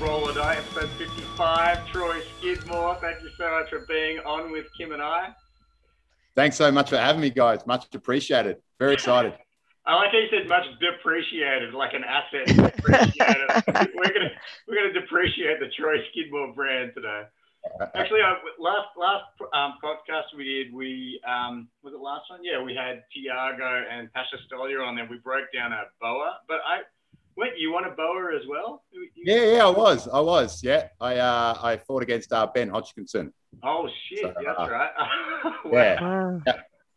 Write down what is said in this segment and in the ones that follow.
Roll or Die, episode 55. Troy Skidmore, thank you so much for being on with Kim and I. Thanks so much for having me, guys. Much appreciated. Very excited. I like how you said much depreciated, like an asset we're gonna we're gonna depreciate the Troy Skidmore brand today. Actually, uh, last last um, podcast we did, we um, was it last one? Yeah, we had Tiago and Pasha Stoliar on there. We broke down a boa, but I went. You won a boa as well? You, yeah, yeah, I was, I was. Yeah, I uh, I fought against uh, Ben Hodgkinson. Oh shit, so, that's uh, right. wow. yeah.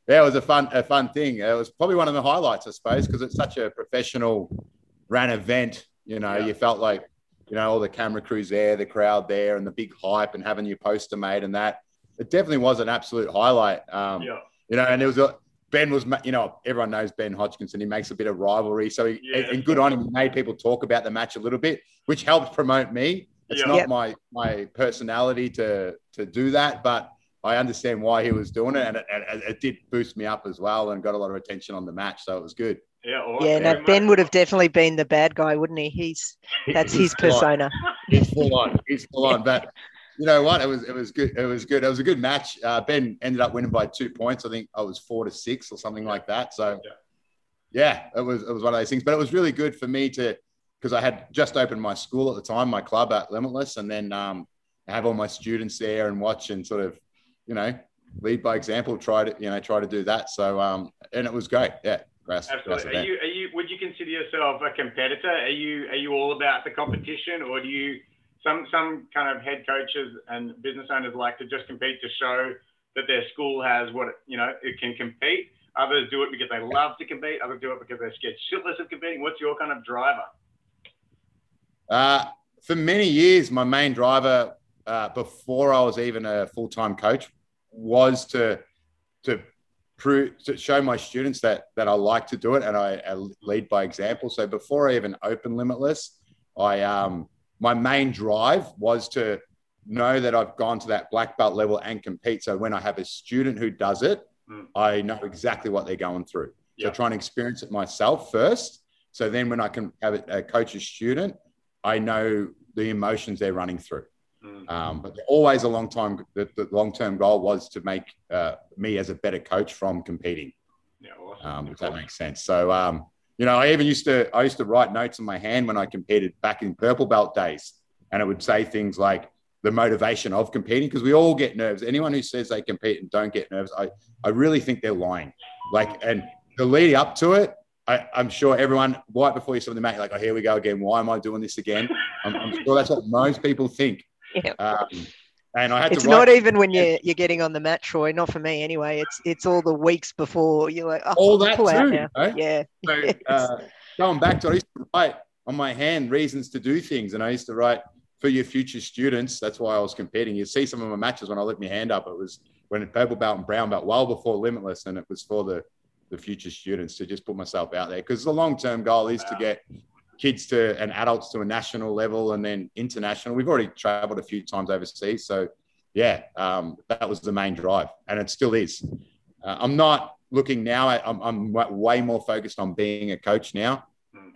yeah, it was a fun a fun thing. It was probably one of the highlights, I suppose, because it's such a professional ran event. You know, yeah. you felt like you know, all the camera crews there, the crowd there, and the big hype, and having your poster made, and that. It definitely was an absolute highlight. Um, yeah. You know, and it was a Ben was, you know, everyone knows Ben Hodgkinson. He makes a bit of rivalry, so he, yeah. and good on him. He made people talk about the match a little bit, which helped promote me. It's yeah. not yep. my my personality to to do that, but I understand why he was doing it, and it, it, it, did boost me up as well, and got a lot of attention on the match, so it was good. Yeah, yeah. No, Ben would have definitely been the bad guy, wouldn't he? He's that's his persona. He's full on. He's full on. But you know what? It was it was good. It was good. It was a good match. Uh, ben ended up winning by two points. I think I was four to six or something like that. So yeah, it was it was one of those things. But it was really good for me to because I had just opened my school at the time, my club at Limitless, and then um, have all my students there and watch and sort of you know lead by example. Try to you know try to do that. So um, and it was great. Yeah. Grass, Absolutely. Grass are you, are you, would you consider yourself a competitor? Are you, are you all about the competition or do you, some, some kind of head coaches and business owners like to just compete to show that their school has what, you know, it can compete. Others do it because they love to compete. Others do it because they're scared shitless of competing. What's your kind of driver? Uh, for many years, my main driver uh, before I was even a full time coach was to to prove to show my students that that I like to do it and I, I lead by example. So before I even open Limitless, I um my main drive was to know that I've gone to that black belt level and compete. So when I have a student who does it, mm. I know exactly what they're going through. Yep. So try and experience it myself first. So then when I can have a, a coach a student, I know the emotions they're running through. Mm. Um, but always a long time, the, the long term goal was to make uh, me as a better coach from competing. Yeah, awesome. um, if that makes sense. So, um, you know, I even used to I used to write notes in my hand when I competed back in purple belt days, and it would say things like the motivation of competing because we all get nerves. Anyone who says they compete and don't get nerves, I I really think they're lying. Like, and the lead up to it, I, am sure everyone right before you saw the match, like, oh, here we go again. Why am I doing this again? I'm, I'm sure that's what most people think. Yeah. Um, and I had it's not even when you're you're getting on the mat, Troy. Not for me anyway. It's it's all the weeks before you're like, oh, all that too. Right? Yeah. So uh, going back to, I used to write on my hand reasons to do things, and I used to write for your future students. That's why I was competing. You see some of my matches when I lift my hand up. It was when purple belt and brown belt, well before Limitless, and it was for the the future students to just put myself out there because the long term goal is wow. to get kids to and adults to a national level and then international. We've already traveled a few times overseas. So, yeah, um, that was the main drive, and it still is. Uh, I'm not looking now. At, I'm, I'm, way more focused on being a coach now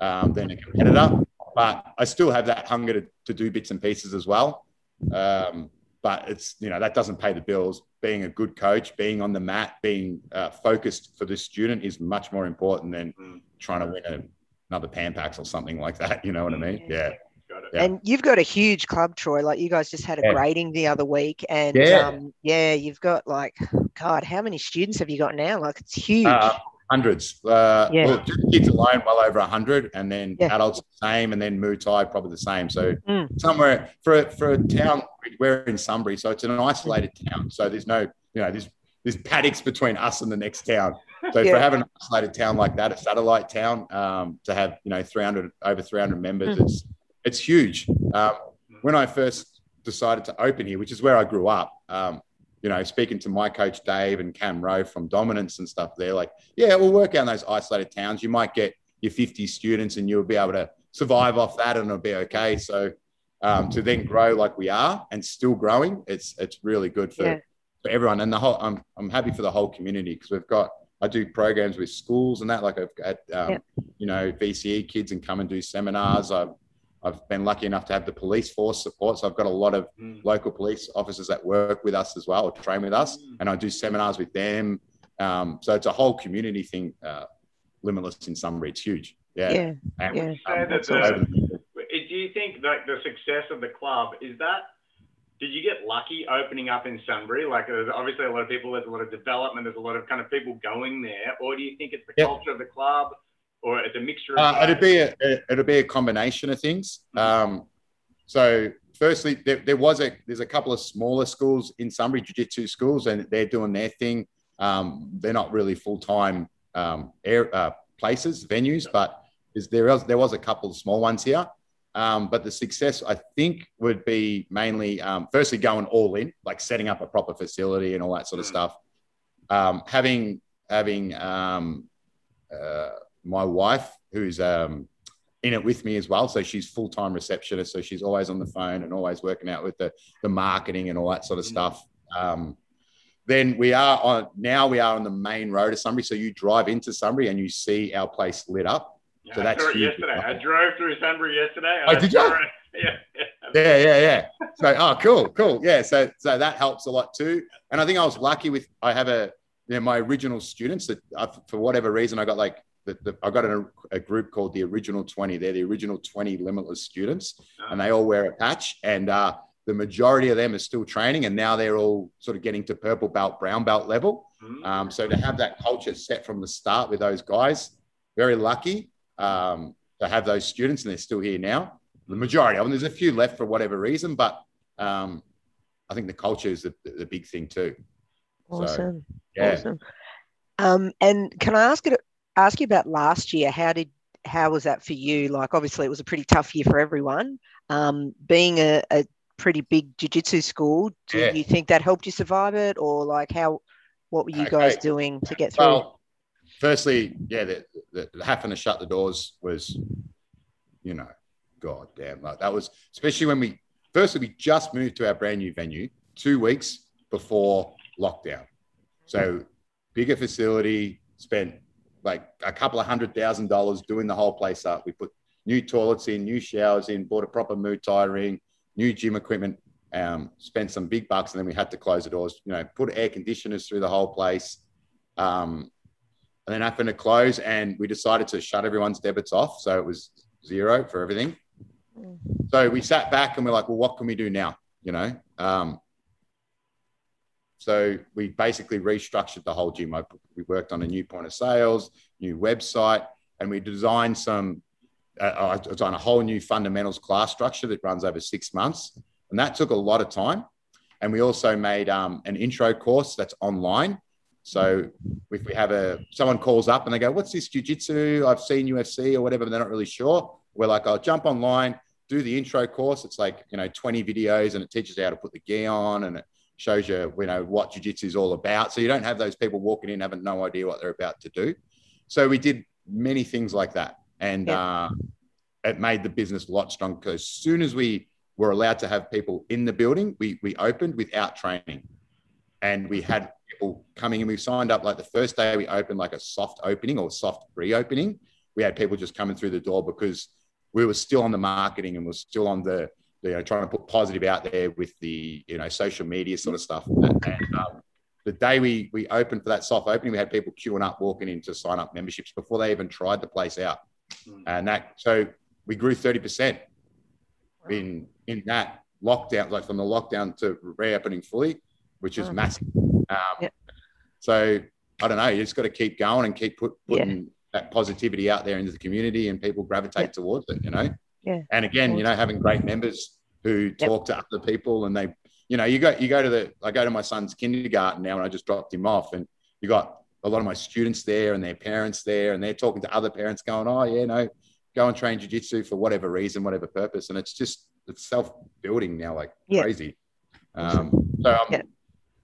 um, than a competitor, but I still have that hunger to, to do bits and pieces as well. Um, but it's you know that doesn't pay the bills. Being a good coach, being on the mat, being uh, focused for the student is much more important than trying to win a another Pan Pacs or something like that. You know what I mean? Yeah. Yeah. And you've got a huge club, Troy. Like you guys just had a yeah. grading the other week, and yeah. Um, yeah, you've got like, God, how many students have you got now? Like it's huge. Uh, hundreds. Uh, yeah. Well, kids alone, well over hundred, and then yeah. adults the same, and then Muay Thai probably the same. So mm. somewhere for for a town, we're in Sunbury, so it's an isolated town. So there's no, you know, there's there's paddocks between us and the next town. So yeah. for having an isolated town like that, a satellite town, um, to have you know 300 over 300 members, mm. it's it's huge. Um, when I first decided to open here, which is where I grew up, um, you know, speaking to my coach Dave and Cam Rowe from Dominance and stuff, they're like, yeah, we'll work out in those isolated towns. You might get your 50 students, and you'll be able to survive off that, and it'll be okay. So um, to then grow like we are and still growing, it's it's really good for, yeah. For everyone. And the whole, I'm I'm happy for the whole community because we've got I do programs with schools and that. Like I've got, um, yeah. you know, VCE kids and come and do seminars. i've I've been lucky enough to have the police force support. So I've got a lot of mm. local police officers that work with us as well or train with us. Mm. And I do seminars with them. Um, so it's a whole community thing. Uh, limitless in Sunbury, it's huge. Yeah. Yeah. And, yeah. Um, that, uh, do you think like the success of the club is that? Did you get lucky opening up in Sunbury? Like, there's obviously a lot of people. There's a lot of development. There's a lot of kind of people going there. Or do you think it's the yep. culture of the club? or it's a mixture of uh, it'd be a, it'd be a combination of things mm-hmm. um, so firstly there, there, was a there's a couple of smaller schools in Sunbury jiu-jitsu schools and they're doing their thing um, they're not really full-time um, air uh, places venues but is there was there was a couple of small ones here um, but the success I think would be mainly um, firstly going all in like setting up a proper facility and all that sort of mm. stuff um, having having uh, my wife, who's um, in it with me as well. So she's full time receptionist. So she's always on the phone and always working out with the, the marketing and all that sort of mm. stuff. Um, then we are on now we are on the main road of Sunbury. So you drive into Sunbury and you see our place lit up. Yeah, so that's yesterday. I drove through Sunbury yesterday. Oh, did you? Yeah, yeah, yeah, yeah. So, oh, cool, cool. Yeah, so so that helps a lot too. And I think I was lucky with I have a you know, my original students that I, for whatever reason I got like the, the, I've got a, a, group called the Original 20. They're the original 20 limitless students, oh. and they all wear a patch. And uh, the majority of them are still training, and now they're all sort of getting to purple belt, brown belt level. Mm. Um, so to have that culture set from the start with those guys, very lucky um, to have those students, and they're still here now. The majority of them, there's a few left for whatever reason, but um, I think the culture is the, the big thing too. Awesome. So, yeah. Awesome. Um, and can I ask it ask you about last year. How did how was that for you? Like, obviously, it was a pretty tough year for everyone. Um, being a, a pretty big jiu-jitsu school, do yeah. you think that helped you survive it, or like how? What were you okay. guys doing to get through? Well, firstly, yeah, the, the, the having to shut the doors was, you know, god damn, like that was especially when we firstly we just moved to our brand new venue two weeks before lockdown, so bigger facility, spent like a couple of hundred thousand dollars doing the whole place up. We put new toilets in, new showers in, bought a proper Muay ring, new gym equipment, um, spent some big bucks, and then we had to close the doors. You know, put air conditioners through the whole place, um, and then happened to close, and we decided to shut everyone's debits off, so it was zero for everything. Mm. So we sat back and we're like, well, what can we do now? You know, um, so we basically restructured the whole gym. We worked on a new point of sales, new website, and we designed some. Uh, I designed a whole new fundamentals class structure that runs over six months, and that took a lot of time. And we also made um, an intro course that's online. So if we have a someone calls up and they go, "What's this jujitsu? I've seen UFC or whatever," but they're not really sure. We're like, "I'll jump online, do the intro course. It's like you know 20 videos, and it teaches you how to put the gear on and it shows you, you know, what jiu-jitsu is all about. So you don't have those people walking in having no idea what they're about to do. So we did many things like that. And yeah. uh, it made the business a lot stronger because as soon as we were allowed to have people in the building, we, we opened without training. And we had people coming in. We signed up like the first day we opened like a soft opening or soft reopening. We had people just coming through the door because we were still on the marketing and we're still on the you know, trying to put positive out there with the, you know, social media sort of stuff. And, um, the day we we opened for that soft opening, we had people queuing up, walking in to sign up memberships before they even tried the place out. Mm. And that, so we grew 30% in, in that lockdown, like from the lockdown to reopening fully, which is massive. Um, yeah. So I don't know, you just got to keep going and keep put, putting yeah. that positivity out there into the community and people gravitate yeah. towards it, you know? Yeah. And again, you know, having great members who yep. talk to other people and they, you know, you go, you go to the, I go to my son's kindergarten now and I just dropped him off and you got a lot of my students there and their parents there and they're talking to other parents going, oh yeah, no, go and train jiu-jitsu for whatever reason, whatever purpose. And it's just, it's self-building now like yep. crazy. Um, so I'm yep.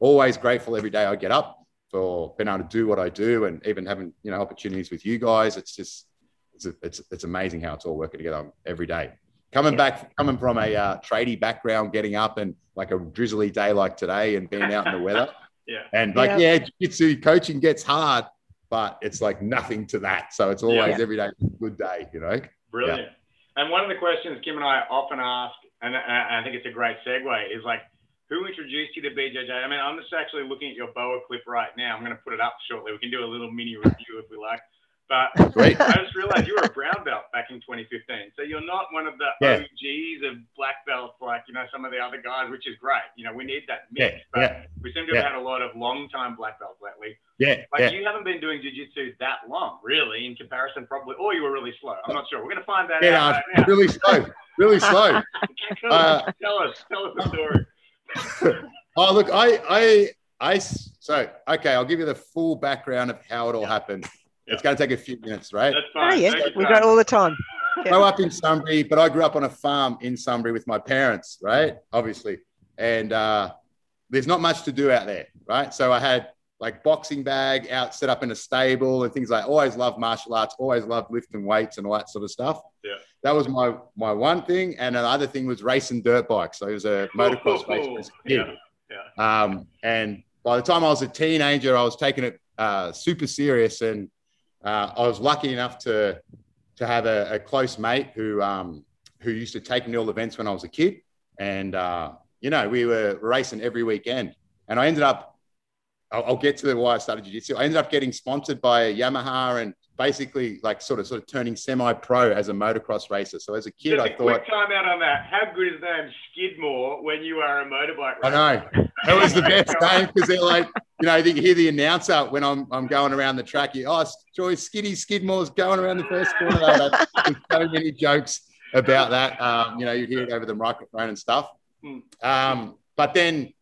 Always grateful every day I get up for being able to do what I do and even having, you know, opportunities with you guys. It's just, it's, a, it's, it's amazing how it's all working together every day. Coming yeah. back, coming from a uh, tradie background, getting up and like a drizzly day like today and being out in the weather. yeah. And like, yeah, yeah jiu-jitsu coaching gets hard, but it's like nothing to that. So it's always yeah. every day a good day, you know? Brilliant. And one of the questions Kim and I often ask, and I think it's a great segue, is like, who introduced you to BJJ? I mean, I'm just actually looking at your BOA clip right now. I'm going to put it up shortly. We can do a little mini review if we like. But Great. I just realized you were a brown belt back in 2015. So you're not one of the yeah. OGs of black belts like, you know, some of the other guys, which is great. You know, we need that mix. Yeah. But yeah. we seem to have had a lot of long time black belts lately. Yeah. Like you haven't been doing jiu-jitsu that long, really, in comparison, probably, or you were really slow. I'm not sure. We're going to find that yeah, out. Right really slow. Really slow. uh, tell us. Tell us the story. oh, look, I, I, I, so, okay, I'll give you the full background of how it all happened. It's going to take a few minutes, right? That's fine. Oh, yeah, we got all the time. Yeah. Grow up in Sunbury, but I grew up on a farm in Sunbury with my parents, right? Obviously, and uh, there's not much to do out there, right? So I had like boxing bag out set up in a stable and things like. Always loved martial arts. Always loved lifting weights and all that sort of stuff. Yeah, that was my my one thing, and another thing was racing dirt bikes. So it was a motocross race. Yeah, yeah. Um, and by the time I was a teenager, I was taking it uh, super serious and uh, I was lucky enough to to have a, a close mate who um, who used to take me to all events when I was a kid, and uh, you know we were racing every weekend. And I ended up, I'll, I'll get to the why I started jiu-jitsu. I ended up getting sponsored by Yamaha and basically like sort of sort of turning semi-pro as a motocross racer. So as a kid, Just I thought. Quick time out on that. How good is the name Skidmore when you are a motorbike racer? I know that was the best name because they're like, you know, you hear the announcer when I'm I'm going around the track. You, oh, Troy Skiddy Skidmore's going around the first corner. There's so many jokes about that. Um, you know, you hear it over the microphone and stuff. Hmm. Um, but then,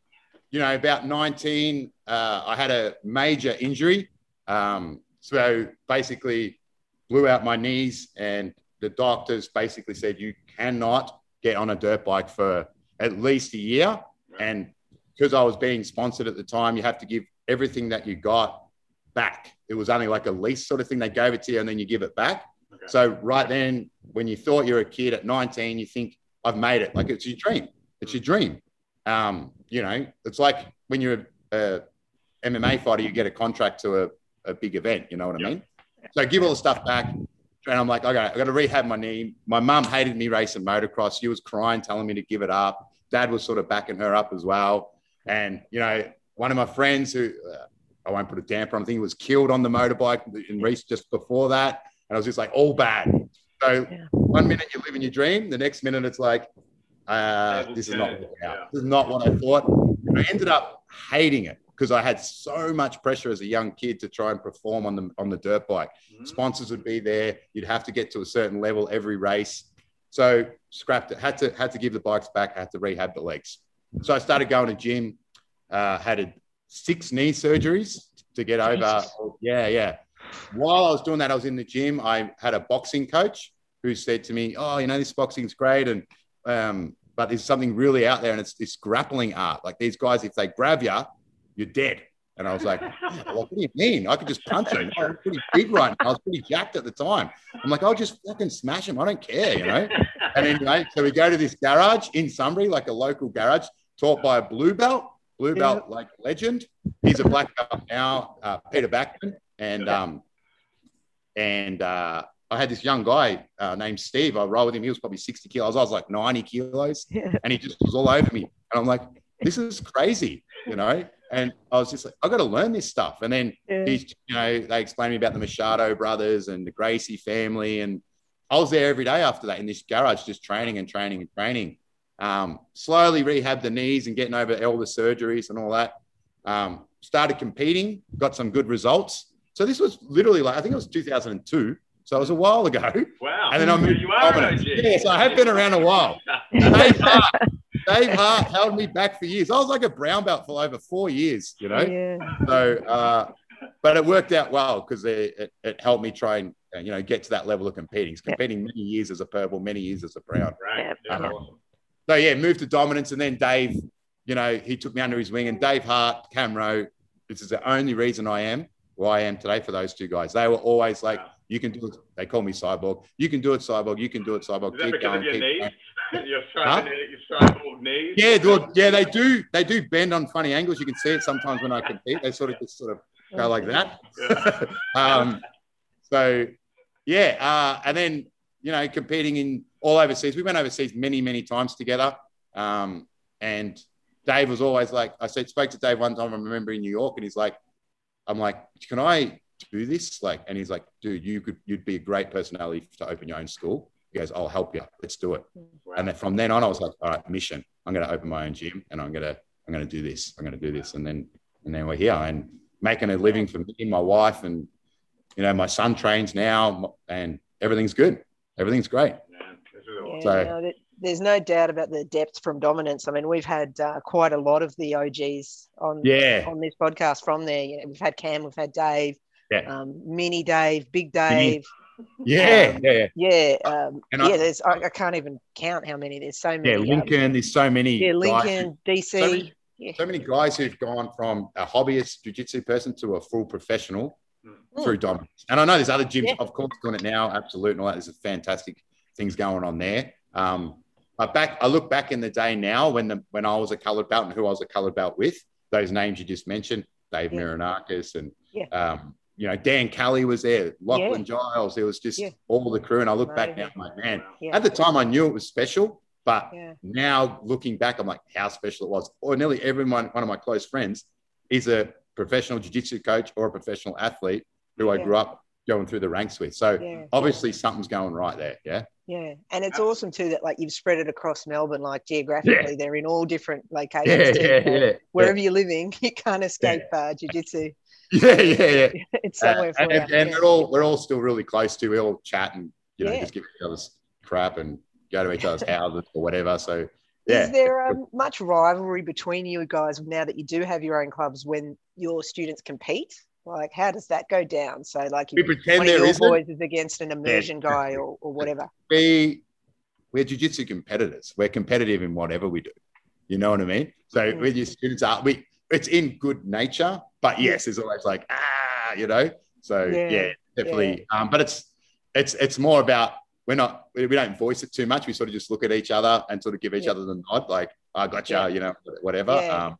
you know, about 19, uh, I had a major injury. Um, so basically, blew out my knees, and the doctors basically said you cannot get on a dirt bike for at least a year. And because I was being sponsored at the time, you have to give everything that you got back. It was only like a lease sort of thing. They gave it to you and then you give it back. Okay. So right then, when you thought you're a kid at 19, you think I've made it. Like it's your dream. It's your dream. Um, you know, it's like when you're a, a MMA fighter, you get a contract to a, a big event. You know what I mean? So give all the stuff back. And I'm like, okay, I got to rehab my knee. My mum hated me racing motocross. She was crying, telling me to give it up. Dad was sort of backing her up as well. And, you know, one of my friends who uh, I won't put a damper on, I think he was killed on the motorbike in Reese just before that. And I was just like, all bad. So yeah. one minute you live in your dream, the next minute it's like, uh, this is not. This is not what I thought. And I ended up hating it because I had so much pressure as a young kid to try and perform on the on the dirt bike. Mm-hmm. Sponsors would be there. You'd have to get to a certain level every race. So scrapped it. Had to had to give the bikes back. Had to rehab the legs. So I started going to gym. Uh, had a, six knee surgeries to get over. Yeah, yeah. While I was doing that, I was in the gym. I had a boxing coach who said to me, "Oh, you know, this boxing's great, and um, but there's something really out there, and it's this grappling art. Like these guys, if they grab you, you're dead. And I was like, well, what do you mean? I could just punch him. I was pretty big right now. I was pretty jacked at the time. I'm like, I'll just fucking smash him. I don't care, you know? And anyway, so we go to this garage in Sunbury, like a local garage, taught by a blue belt, blue belt like legend. He's a black belt now, uh, Peter Backman. And um, and uh, I had this young guy uh, named Steve. I rolled with him. He was probably 60 kilos. I was like 90 kilos. And he just was all over me. And I'm like, this is crazy, you know? And I was just like, I got to learn this stuff. And then yeah. he's, you know, they explained to me about the Machado brothers and the Gracie family. And I was there every day after that in this garage, just training and training and training. Um, slowly rehab the knees and getting over all the surgeries and all that. Um, started competing, got some good results. So this was literally like, I think it was 2002. So it was a while ago. Wow. And then I moved. You are Yes, I have been around a while. Dave Hart held me back for years. I was like a brown belt for over four years, you know. Yeah. So, uh, but it worked out well because it, it, it, helped me try and uh, you know get to that level of competing. Competing yeah. many years as a purple, many years as a brown. Right. Yeah. Um, so yeah, moved to dominance, and then Dave, you know, he took me under his wing, and Dave Hart, Cam Rowe. This is the only reason I am where I am today for those two guys. They were always like, "You can do it." They call me Cyborg. You can do it, Cyborg. You can do it, Cyborg. Is keep going. Keep going. your, huh? your cyborg knees. Yeah, well, yeah, they do. They do bend on funny angles. You can see it sometimes when I compete. They sort of just sort of go like that. Um, so, yeah, uh, and then you know, competing in all overseas. We went overseas many, many times together. Um, and Dave was always like, I said, spoke to Dave one time, I remember in New York, and he's like, I'm like, can I do this? Like, and he's like, dude, you could, you'd be a great personality to open your own school. He goes, I'll help you. Let's do it. Wow. And then from then on, I was like, all right, mission. I'm going to open my own gym and I'm going to, I'm going to do this. I'm going to do this. And then, and then we're here and making a living for me and my wife. And, you know, my son trains now and everything's good. Everything's great. Yeah, so, no, there's no doubt about the depth from dominance. I mean, we've had uh, quite a lot of the OGs on yeah. on this podcast from there. You know, we've had Cam, we've had Dave, yeah. um, Mini Dave, Big Dave. Yeah, um, yeah, yeah, um, yeah. I, there's I, I, can't even count how many. There's so many. Yeah, Lincoln. Um, there's so many. Yeah, Lincoln, DC. So many, yeah. so many, guys who've gone from a hobbyist jiu-jitsu person to a full professional mm. through dominance. And I know there's other gyms, yeah. of course, doing it now. Absolutely, and all that. There's fantastic things going on there. Um, I back. I look back in the day now when the when I was a coloured belt and who I was a coloured belt with. Those names you just mentioned, Dave yeah. Miranakis and yeah. um, you know, Dan Kelly was there, Lachlan yeah. Giles. It was just yeah. all the crew. And I look back now, I'm like, man, yeah. at the time I knew it was special, but now looking back, I'm like, how special it was. Or nearly everyone, one of my close friends is a professional jiu-jitsu coach or a professional athlete who I grew up going through the ranks with. So obviously something's going right there. Yeah. Yeah, and it's awesome too that like you've spread it across Melbourne, like geographically, they're in all different locations. Yeah, yeah, yeah, Wherever you're living, you can't escape uh, jiu-jitsu. Yeah, yeah, yeah. it's somewhere uh, and, and, we're all we're all still really close to. We all chat and you know just give each other's crap and go to each other's houses or whatever. So yeah. Is there um, much rivalry between you guys now that you do have your own clubs when your students compete? Like, how does that go down? So, like, we pretend there is boys is against an immersion yeah. guy or, or whatever. We we're jiu-jitsu competitors. We're competitive in whatever we do. You know what I mean? So mm-hmm. with your students are we it's in good nature, but yes, it's always like ah, you know. So yeah, yeah definitely. Yeah. Um, but it's it's it's more about we're not we don't voice it too much. We sort of just look at each other and sort of give each yeah. other the nod, like I got you, you know, whatever. Um,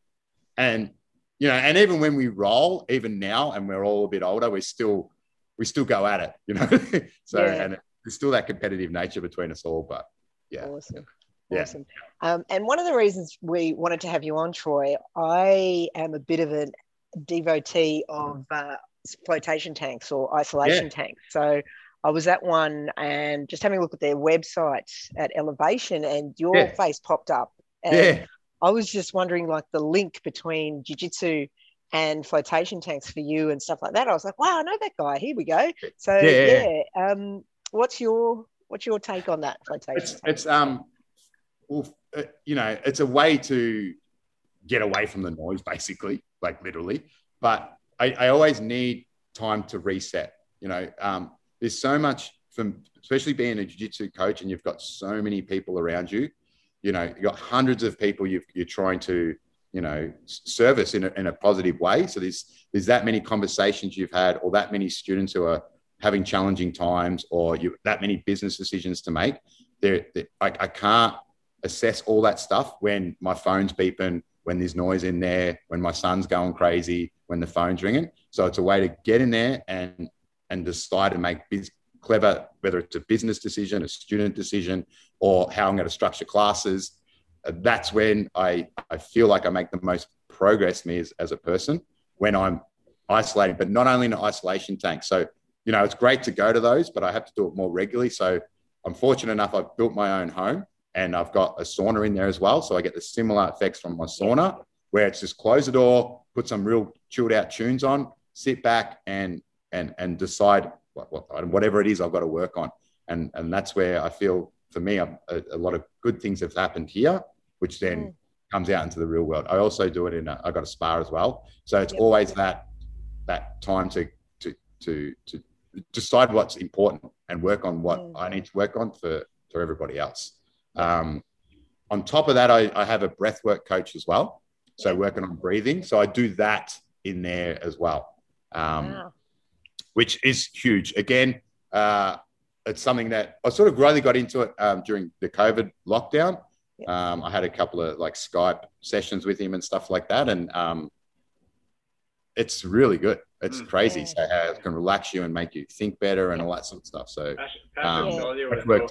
and you know, and even when we roll, even now, and we're all a bit older, we still we still go at it, you know. so and there's still that competitive nature between us all, but yeah. Awesome. Awesome. Um, and one of the reasons we wanted to have you on, Troy, I am a bit of a devotee of uh, flotation tanks or isolation yeah. tanks. So I was at one and just having a look at their website at Elevation, and your yeah. face popped up. And yeah. I was just wondering, like, the link between jiu-jitsu and flotation tanks for you and stuff like that. I was like, wow, I know that guy. Here we go. So yeah, yeah. Um, what's your what's your take on that flotation? It's, it's um well, uh, you know, it's a way to get away from the noise, basically, like literally. But I, I always need time to reset. You know, um, there's so much from, especially being a jiu-jitsu coach, and you've got so many people around you. You know, you've got hundreds of people you are trying to, you know, service in a, in a positive way. So there's there's that many conversations you've had, or that many students who are having challenging times, or you that many business decisions to make. There, I, I can't assess all that stuff when my phone's beeping, when there's noise in there, when my son's going crazy, when the phone's ringing. So it's a way to get in there and and decide to make biz- clever, whether it's a business decision, a student decision, or how I'm going to structure classes. Uh, that's when I, I feel like I make the most progress me as, as a person when I'm isolating, but not only in an isolation tank. So, you know, it's great to go to those, but I have to do it more regularly. So I'm fortunate enough, I've built my own home and I've got a sauna in there as well. So I get the similar effects from my sauna, where it's just close the door, put some real chilled out tunes on, sit back and and and decide what, what whatever it is I've got to work on. And and that's where I feel for me a, a lot of good things have happened here, which then mm. comes out into the real world. I also do it in a, I got a spa as well. So it's yep. always that that time to to to to decide what's important and work on what mm. I need to work on for for everybody else. Um, on top of that, I, I, have a breathwork coach as well. So working on breathing. So I do that in there as well, um, wow. which is huge. Again, uh, it's something that I sort of really got into it um, during the COVID lockdown. Um, I had a couple of like Skype sessions with him and stuff like that, and um, it's really good. It's mm. crazy. So how it can relax you and make you think better and all that sort of stuff. So um,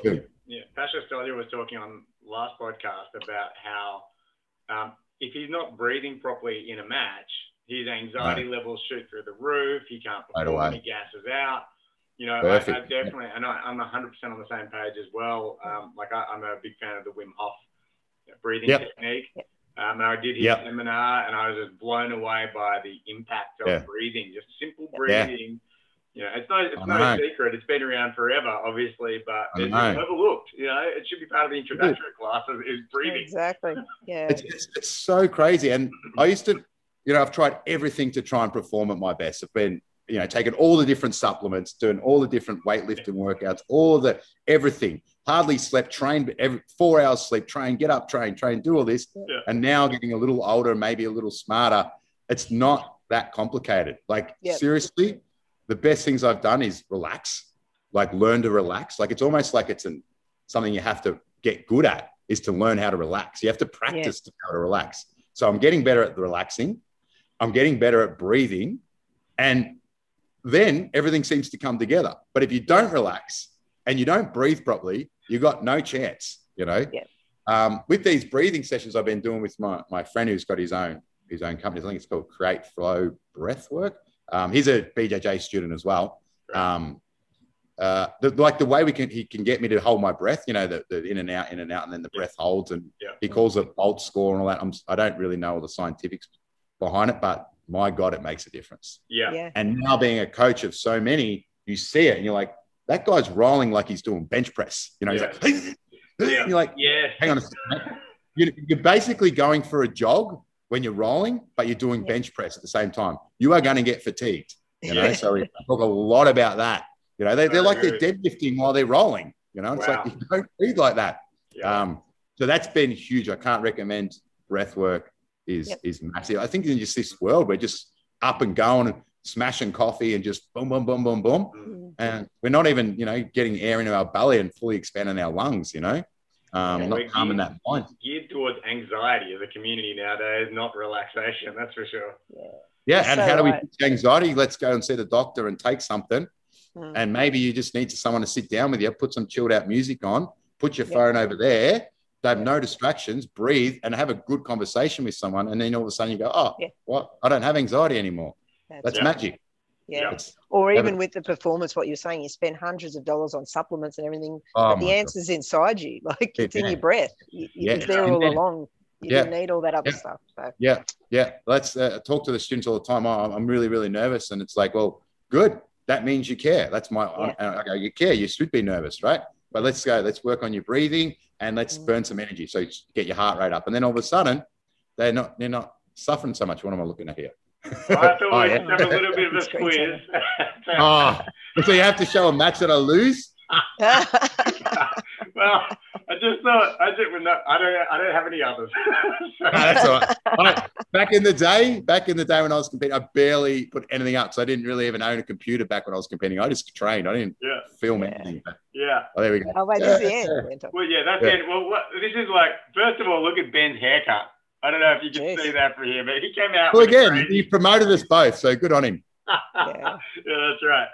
yeah. Yeah, Pasha Stoliar was talking on last podcast about how um, if he's not breathing properly in a match, his anxiety no. levels shoot through the roof. He can't perform. Right he gasses out. You know, I, I, definitely, and I, am 100% on the same page as well. Um, like I, am a big fan of the Wim Hof breathing yep. technique. Um, and I did his yep. seminar, and I was just blown away by the impact of yeah. breathing. Just simple breathing. Yeah. You know, it's no, it's no secret. It's been around forever, obviously, but it's overlooked. You know, it should be part of the introductory classes is breathing. Exactly. Yeah. It's, it's, it's so crazy. And I used to, you know, I've tried everything to try and perform at my best. I've been you know, taking all the different supplements, doing all the different weightlifting workouts, all the everything. Hardly slept, trained every four hours sleep, train, get up, train, train, do all this. Yeah. And now getting a little older, maybe a little smarter. It's not that complicated. Like yep. seriously, the best things I've done is relax, like learn to relax. Like it's almost like it's an, something you have to get good at is to learn how to relax. You have to practice to how to relax. So I'm getting better at the relaxing. I'm getting better at breathing. And then everything seems to come together. But if you don't relax and you don't breathe properly, you've got no chance, you know. Yeah. Um, with these breathing sessions I've been doing with my, my friend who's got his own his own company, I think it's called Create Flow Breathwork. Um, he's a BJJ student as well. Um, uh, the, like the way we can he can get me to hold my breath, you know, the, the in and out, in and out, and then the breath holds, and yeah. he calls it bolt score and all that. I'm, I don't really know all the scientifics behind it, but my God, it makes a difference. Yeah. yeah. And now being a coach of so many, you see it and you're like, that guy's rolling like he's doing bench press. You know, yeah. he's like, yeah. you're like, yeah, hang on a second. You're basically going for a jog when you're rolling, but you're doing yeah. bench press at the same time. You are going to get fatigued. You know, yeah. so we talk a lot about that. You know, they, they're like they're deadlifting while they're rolling. You know, it's wow. like you don't breathe like that. Yeah. Um, so that's been huge. I can't recommend breath work is yep. is massive. I think in just this world, we're just up and going and smashing coffee and just boom, boom, boom, boom, boom. Mm-hmm. And we're not even, you know, getting air into our belly and fully expanding our lungs, you know, um, yeah, not calming that mind. Geared towards anxiety as a community nowadays, not relaxation, that's for sure. Yeah. Yeah. and so how do we fix anxiety? Let's go and see the doctor and take something. Mm. And maybe you just need someone to sit down with you, put some chilled out music on, put your yep. phone over there, they have no distractions, breathe, and have a good conversation with someone. And then all of a sudden you go, oh, yeah. what? I don't have anxiety anymore. That's, That's magic. Yeah. or even with the performance, what you're saying, you spend hundreds of dollars on supplements and everything, oh, but the answer's God. inside you. Like it's yeah. in your breath. You, yeah. It's there all along. You yeah. need all that other stuff. So. Yeah. Yeah. Let's uh, talk to the students all the time. Oh, I'm really, really nervous. And it's like, well, good. That means you care. That's my, yeah. I, I go, you care. You should be nervous, right? But let's go. Let's work on your breathing and let's mm. burn some energy. So get your heart rate up. And then all of a sudden, they're not they're not suffering so much. What am I looking at here? Well, I thought oh, we yeah. have a little bit of a quiz. oh, so you have to show a match that I lose? well, I just thought I just I don't I don't have any others. so. no, that's all right. Back in the day, back in the day when I was competing, I barely put anything up. So I didn't really even own a computer back when I was competing. I just trained. I didn't yeah. film yeah. anything. Yeah. Oh, there we go. Oh, wait, yeah. the end. Well, yeah, that's yeah. it. Well, what, this is like. First of all, look at Ben's haircut. I don't know if you can Jeez. see that for here, but he came out. Well, again, he promoted us both, so good on him. yeah. yeah, that's right.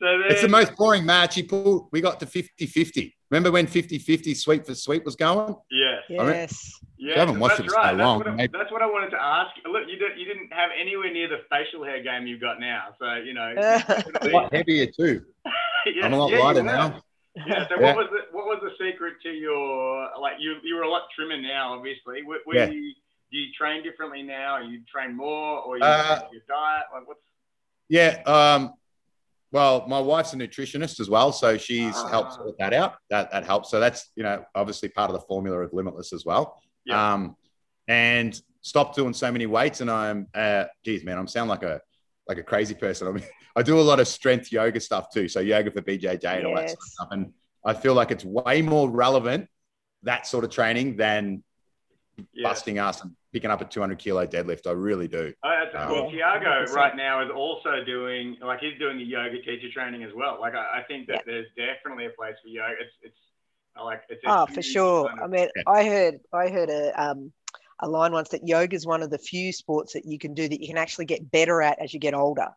So then, it's the most boring match. He pulled. We got to 50-50. Remember when 50-50 sweep for sweep was going? Yes. Yes. Yeah, I haven't watched it right. so long. That's what, I, that's what, I, wanted to ask. Look, you, did, you didn't have anywhere near the facial hair game you've got now. So, you know. a lot heavier too. yeah, I'm a lot yeah, lighter now. Yeah. So yeah. what was the what was the secret to your like you you were a lot trimmer now, obviously. Were, were yeah. you do you train differently now? You train more, or you uh, your diet? Like what's yeah, um, well, my wife's a nutritionist as well, so she's ah. helped sort that out. That that helps. So that's you know obviously part of the formula of Limitless as well. Yeah. Um, and stop doing so many weights, and I'm, uh, geez, man, I'm sound like a like a crazy person. I mean, I do a lot of strength yoga stuff too. So yoga for BJJ and all that sort of stuff. And I feel like it's way more relevant that sort of training than yeah. busting ass and picking up a 200 kilo deadlift. I really do. Oh, um, well, Tiago right now is also doing like he's doing the yoga teacher training as well. Like I, I think that yeah. there's definitely a place for yoga. It's it's like it's oh for sure. Kind of, I mean, yeah. I heard I heard a um a line once that yoga is one of the few sports that you can do that you can actually get better at as you get older.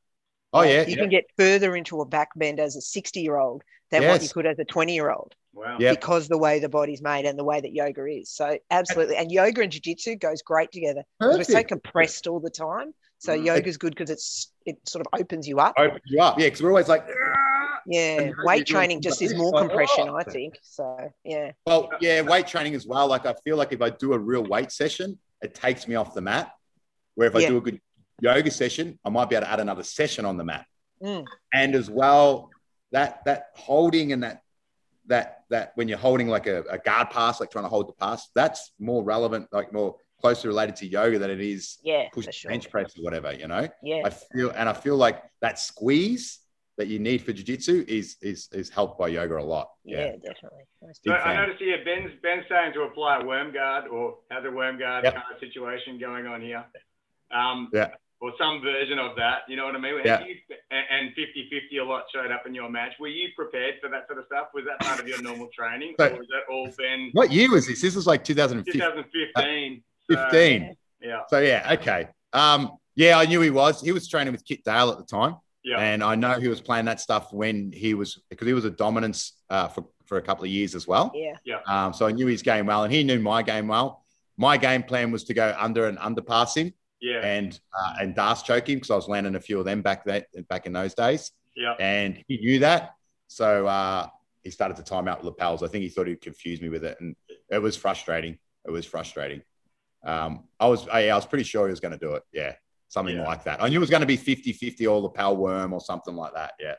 Oh yeah, you yeah. can get further into a back bend as a 60 year old than what you could as a 20 year old Wow. Yeah. because the way the body's made and the way that yoga is. So absolutely, and yoga and jiu-jitsu goes great together. We're so compressed all the time. So Mhm. yoga's good because it's it sort of opens you up. Open you up, yeah, because we're always like, Yeah, weight training just is something more like, compression, oh. I think. So yeah, well, yeah, weight training as well. Like I feel like if I do a real weight session, it takes me off the mat. Where if I Yeah. do a good yoga session, I might be able to add another session on the mat. Mm. And as well, that that holding and that that that when you're holding like a, a guard pass, like trying to hold the pass, that's more relevant, like more closely related to yoga than it is yeah, push for sure. bench press or whatever, you know. Yeah, I feel and I feel like that squeeze that you need for jiu-jitsu is is is helped by yoga a lot. yeah, definitely. So I fan. noticed here Ben's Ben's starting to apply a worm guard or has a worm guard Yep. kind of situation going on here. Um, Yeah. Or some version of that. You know what I mean? Yeah. You, and and 50-50 a lot showed up in your match. Were you prepared for that sort of stuff? Was that part of your normal training, So- or was that all Ben? What year was this? This was like 2015. 2015. So, 15. yeah. So yeah, okay. Um, yeah, I knew he was. He was training with Kit Dale at the time, Yeah. and I know he was playing that stuff when he was because he was a dominance uh, for for a couple of years as well. Yeah, Um, so I knew his game well, and he knew my game well. My game plan was to go under and underpass him Yeah. and uh, and D'Arce choke him because I was landing a few of them back that back in those days, Yeah. and he knew that. So uh, he started to time out lapels. I think he thought he'd confuse me with it, and it was frustrating. It was frustrating. Um, I was I, I was pretty sure he was going to do it. Yeah, something Yeah. like that. I knew it was going to be 50-50 all lapel worm or something like that. Yeah.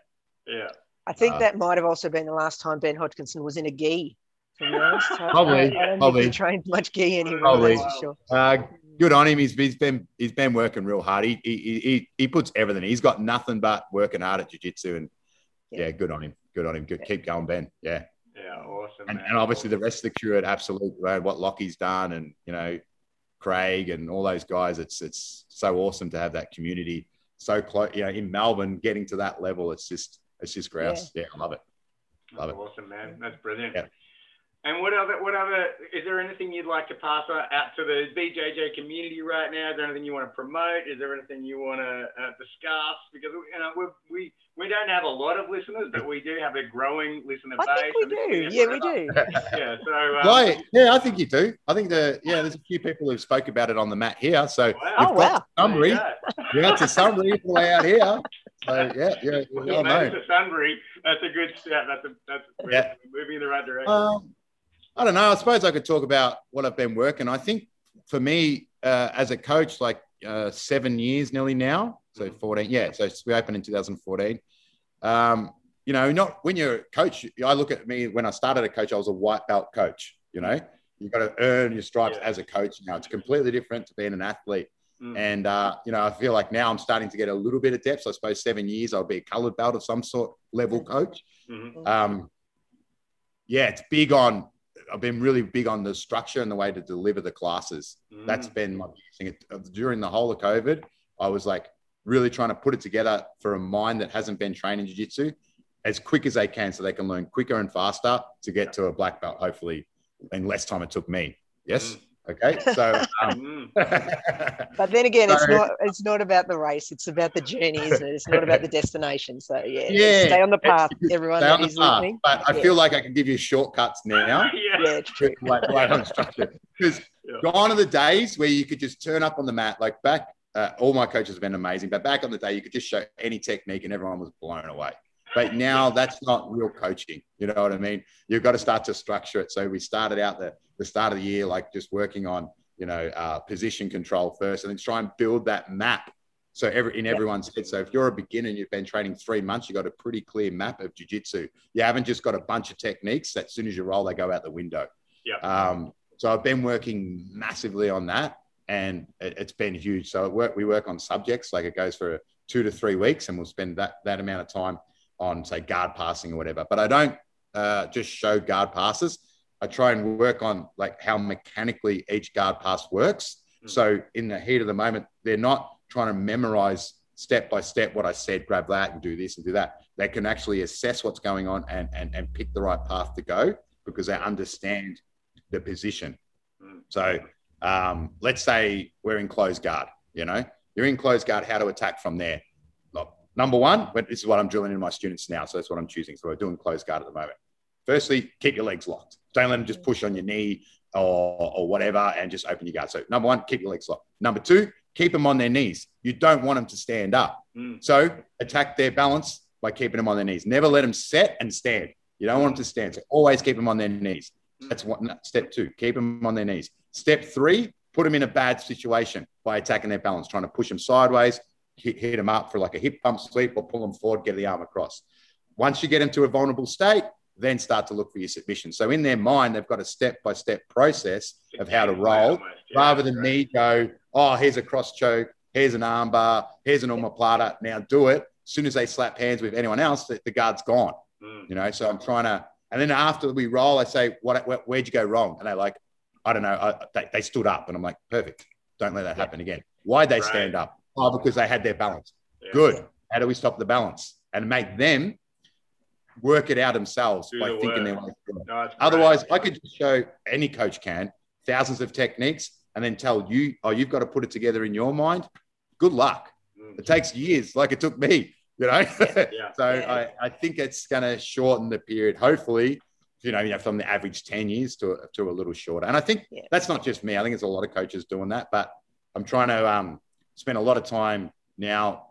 Yeah. I think Uh, that might have also been the last time Ben Hodgkinson was in a gi. To be honest, Probably, I, I don't probably. think he trained much gi anymore. Probably. That's for sure. Good on him. He's, he's been he's been working real hard. He, he he he puts everything. He's got nothing but working hard at jiu-jitsu and yeah, Yeah. good on him. Good on him. Good. Keep going, Ben. Yeah. Yeah. Awesome. And, and obviously the rest of the crew at Absolute, right, what Lockie's done and you know, Craig and all those guys. It's it's so awesome to have that community so close, you know, in Melbourne, getting to that level. It's just it's just grouse. Yeah, I love it. Love That's it. awesome, man. That's brilliant. Yeah. And what other, what other, is there anything you'd like to pass out to the BJJ community right now? Is there anything you want to promote? Is there anything you want to uh, discuss? Because you know we we we don't have a lot of listeners, but we do have a growing listener I base. think we do. Yeah, we do. Yeah. So um, Right. Yeah, I think you do. I think the yeah, there's a few people who've spoke about it on the mat here. So Wow. Oh, you've got wow. the summary. There you You got the summary all the way out here. So yeah, yeah, go. well Well, known. maybe that's a good step. That's a, that's we're Yeah. moving in the right direction. Um, I don't know. I suppose I could talk about what I've been working. I think for me, uh, as a coach, like uh, seven years nearly now. So 14, yeah. So we opened in 2014. Um, you know, not when you're a coach, I look at me when I started a coach, I was a white belt coach. You know, you've got to earn your stripes Yeah. as a coach now. It's completely different to being an athlete. Mm. And, uh, you know, I feel like now I'm starting to get a little bit of depth. So I suppose seven years, I'll be a colored belt of some sort level coach. Mhm. Um, yeah, it's big on. I've been really big on the structure and the way to deliver the classes. That's been my thing. During the whole of COVID, I was like really trying to put it together for a mind that hasn't been trained in jiu-jitsu as quick as they can so they can learn quicker and faster to get to a black belt, hopefully in less time it took me. Yes. Okay. So, um, Mm. But then again, it's not it's not about the race. It's about the journey, isn't it? It's not about the destination. So yeah, Yeah. stay on the path, everyone stay on the path. listening. But I Yeah. feel like I can give you shortcuts now. yeah. It's true. like, like on structure. Because Yeah. gone are the days where you could just turn up on the mat. Like back, uh, all my coaches have been amazing, but back on the day, you could just show any technique and everyone was blown away. But now that's not real coaching. You know what I mean? You've got to start to structure it. So we started out the, the start of the year, like just working on, you know, uh, position control first and then try and build that map. So every, in everyone's head. So if you're a beginner and you've been training three months, you've got a pretty clear map of jujitsu. You haven't just got a bunch of techniques that as soon as you roll, they go out the window. Yeah. Um, so I've been working massively on that, and it, has been huge. So it work, we work on subjects like it goes for two to three weeks, and we'll spend that that amount of time on say guard passing or whatever. But I don't uh, just show guard passes. I try and work on like how mechanically each guard pass works. Mm. So in the heat of the moment, they're not trying to memorize step by step what I said, grab that and do this and do that. They can actually assess what's going on and, and, and pick the right path to go because they understand the position. Mm. So um, let's say we're in closed guard, you know, you're in closed guard, how to attack from there. Look, Number one, but this is what I'm drilling in my students now. So that's what I'm choosing. So we're doing closed guard at the moment. Firstly, keep your legs locked. Don't let them just push on your knee or, or whatever and just open your guard. So number one, keep your legs locked. Number two, keep them on their knees. You don't want them to stand up. Mm. So attack their balance by keeping them on their knees. Never let them set and stand. You don't want them to stand. So always keep them on their knees. That's one step two. Keep them on their knees. Step three, put them in a bad situation by attacking their balance, trying to push them sideways, hit, hit them up for like a hip bump sweep or pull them forward, get the arm across. Once you get them to a vulnerable state, then start to look for your submission. So in their mind, they've got a step by step process of how to roll rather than me go, oh, here's a cross choke, here's an arm bar, here's an omoplata. Now do it. As soon as they slap hands with anyone else, the, the guard's gone. Mm. You know, so I'm trying to, and then after we roll, I say, what, where, would you go wrong? And they're like, I don't know. I, they, they stood up, and I'm like, perfect. Don't let that happen again. Why'd they Right. stand up? Oh, because they had their balance. Yeah. Good. How do we stop the balance and make them work it out themselves Do by the thinking their work. way through it? No, it's great. Otherwise, I could just show any coach can thousands of techniques and then tell you, oh, you've got to put it together in your mind. Good luck. Mm. It takes years, like it took me, you know? Yeah. so Yeah. I, I think it's going to shorten the period, hopefully, you know, you know, from the average 10 years to, to a little shorter. And I think Yeah. that's not just me. I think it's a lot of coaches doing that, but I'm trying to um, spend a lot of time now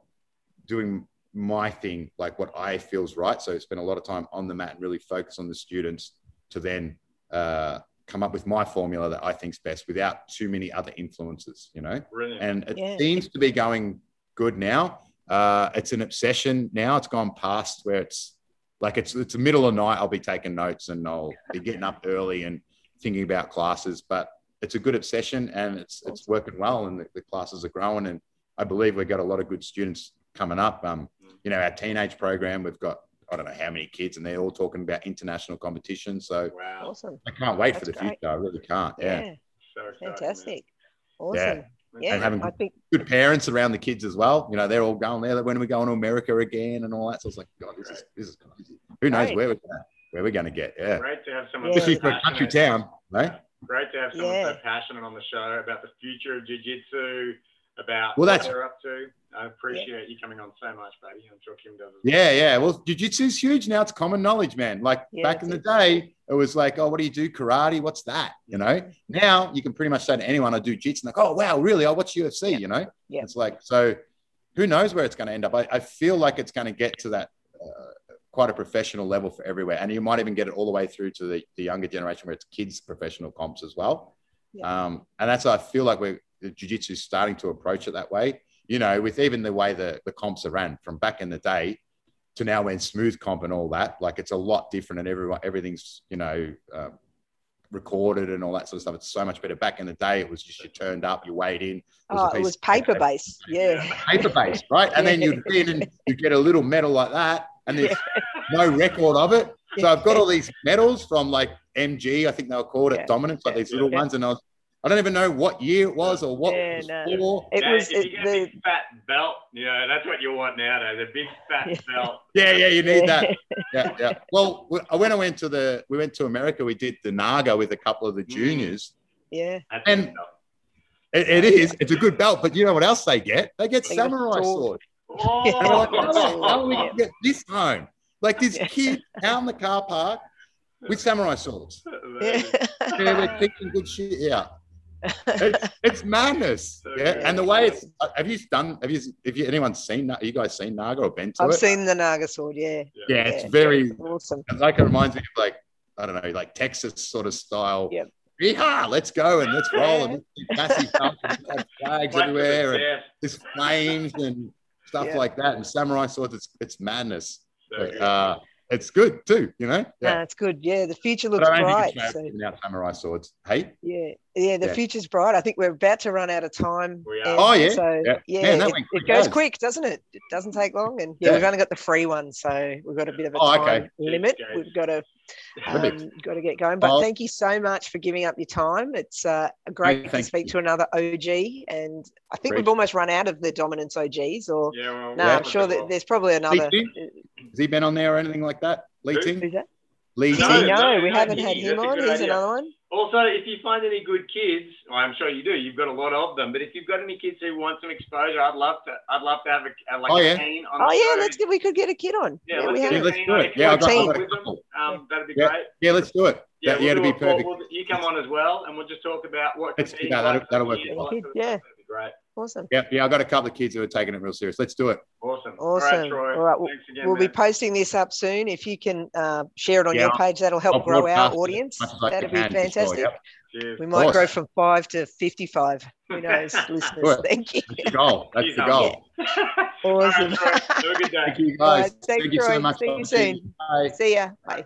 doing my thing, like what I feels right. So spend a lot of time on the mat and really focus on the students to then uh, come up with my formula that I think's best without too many other influences, you know? Brilliant. And it Yeah. seems to be going good now. Uh, it's an obsession now. It's gone past where it's like it's it's the middle of the night. I'll be taking notes and I'll be getting up early and thinking about classes. But it's a good obsession and it's it's working well and the, the classes are growing. And I believe we've got a lot of good students coming up. Um, you know, our teenage program, we've got I don't know how many kids, and they're all talking about international competition. So wow. Awesome. I can't wait for the great. future. I really can't. Yeah. Yeah. So exciting, man. Fantastic. Awesome. Yeah. And having I think good parents around the kids as well. You know, they're all going there. When are we going to America again and all that? So it's like, God, this is this is crazy. Who knows Right. where we're gonna, where we're going to get? Yeah, Great to have someone Yeah. especially for a country town, right? Great to have someone Yeah. so passionate on the show about the future of jiu-jitsu, about Well, what that's- they're up to. I appreciate you coming on so much, buddy. I'm sure Kim does. as well. Yeah, yeah. Well, jujitsu's huge now. It's common knowledge, man. Like Yeah, back in the day, it was like, oh, what do you do? Karate? What's that? You know. Now you can pretty much say to anyone, I do jits, and like, oh, wow, really? I watch UFC. You know. Yeah. It's like so. Who knows where it's going to end up? I, I feel like it's going to get to that uh, quite a professional level for everywhere, and you might even get it all the way through to the, the younger generation where it's kids professional comps as well. Yeah. Um, and that's I feel like we're the jiu-jitsu is starting to approach it that way. You know, with even the way the, the comps are ran from back in the day to now when Smoothcomp and all that, like it's a lot different and everyone everything's, you know, um, recorded and all that sort of stuff. It's so much better. Back in the day, it was just you turned up, you weighed in. oh, it was paper based. Yeah. paper based, right? And then you'd win and you get a little medal like that, and there's no record of it. So I've got all these medals from like MG, I think they were called Yeah. at Dominance, like Yeah. these little Yeah. ones, and I was, I don't even know what year it was or what Yeah, it was no. for. It Yeah, was it, you get the a big fat belt, you know, that's what you want nowadays, The big fat belt. Yeah, yeah, you need that. Yeah, yeah. Well, we- when I went to the, we went to America, we did the Naga with a couple of the Mm. juniors. yeah. And- It, it is, it's a good belt, but you know what else they get? They get They get a samurai sword. sword. And we're like, how the Oh, hell we can get this home? Like this Yeah. kid out in the car park with samurai swords. Yeah. Yeah, we're teaching good shit here. It's, it's madness. So Yeah, and the way it's have you done? Have you? Have you anyone seen? that? You guys seen Naga or been to I've it? seen the Naga sword. Yeah. Yeah, it's Yeah. very Awesome. like it reminds me of like I don't know, like Texas sort of style. Yep. Yeah, let's go and let's roll and massive flags Like to the everywhere and death. there's flames and stuff Yeah. like that. And samurai swords, it's it's madness. But, uh, it's good too, you know. Yeah. it's good. Yeah, the future But looks I don't bright. think it's So, out samurai swords. Hey, yeah, yeah, the Yeah. future's bright. I think we're about to run out of time. We are. Oh, yeah. So Yeah. yeah, Man, it, it goes as. quick, doesn't it? It doesn't take long, and yeah, Yeah. we've only got the free one, so we've got a bit of a Oh, time okay. limit. Okay. We've got to Limit. um, got to get going. But Oh. thank you so much for giving up your time. It's uh, great to speak you. to another OG, and I think Great. we've almost run out of the dominance OGs. Or Yeah, well, no, we'll I'm sure look at that there's probably another. Has he been on there or anything like that? Lee Who? Ting? That? Lee. No, No, no, no, we no, haven't he- had him on. He's idea. another one. Also, if you find any good kids, well, I'm sure you do. You've got a lot of them. But if you've got any kids who want some exposure, I'd love to. I'd love to have a have like Oh, a yeah. teen on Oh the yeah, show. let's get. We could get a kid on. Yeah, Yeah, let's we get Yeah, a let's teen do it. Yeah, I've got- I've got with them, um, that'd be Yeah. great. Yeah, let's do it. Yeah, Yeah, we'll yeah, do to be a call. perfect. We'll- you come on as well, and we'll just talk about what. Let's do that. That'll- that'll work. years, all that sort of Yeah. That'd be great. Awesome. Yeah, yeah, I've got a couple of kids who are taking it real serious. Let's do it. Awesome. Awesome. All right, Troy. All right, well, Thanks again, We'll be posting this up soon. If you can uh, share it on Yeah, your page, that'll help I'll grow our audience. as much as I That'd be can, for sure, fantastic. yep. We might grow from five to fifty-five. Who knows, listeners? Good. Thank you. That's the goal. That's He's the goal. Awesome. Troy. Have a good day. Thank you guys. right, thanks, Thank you so much. See you soon. Bye. See ya. Bye.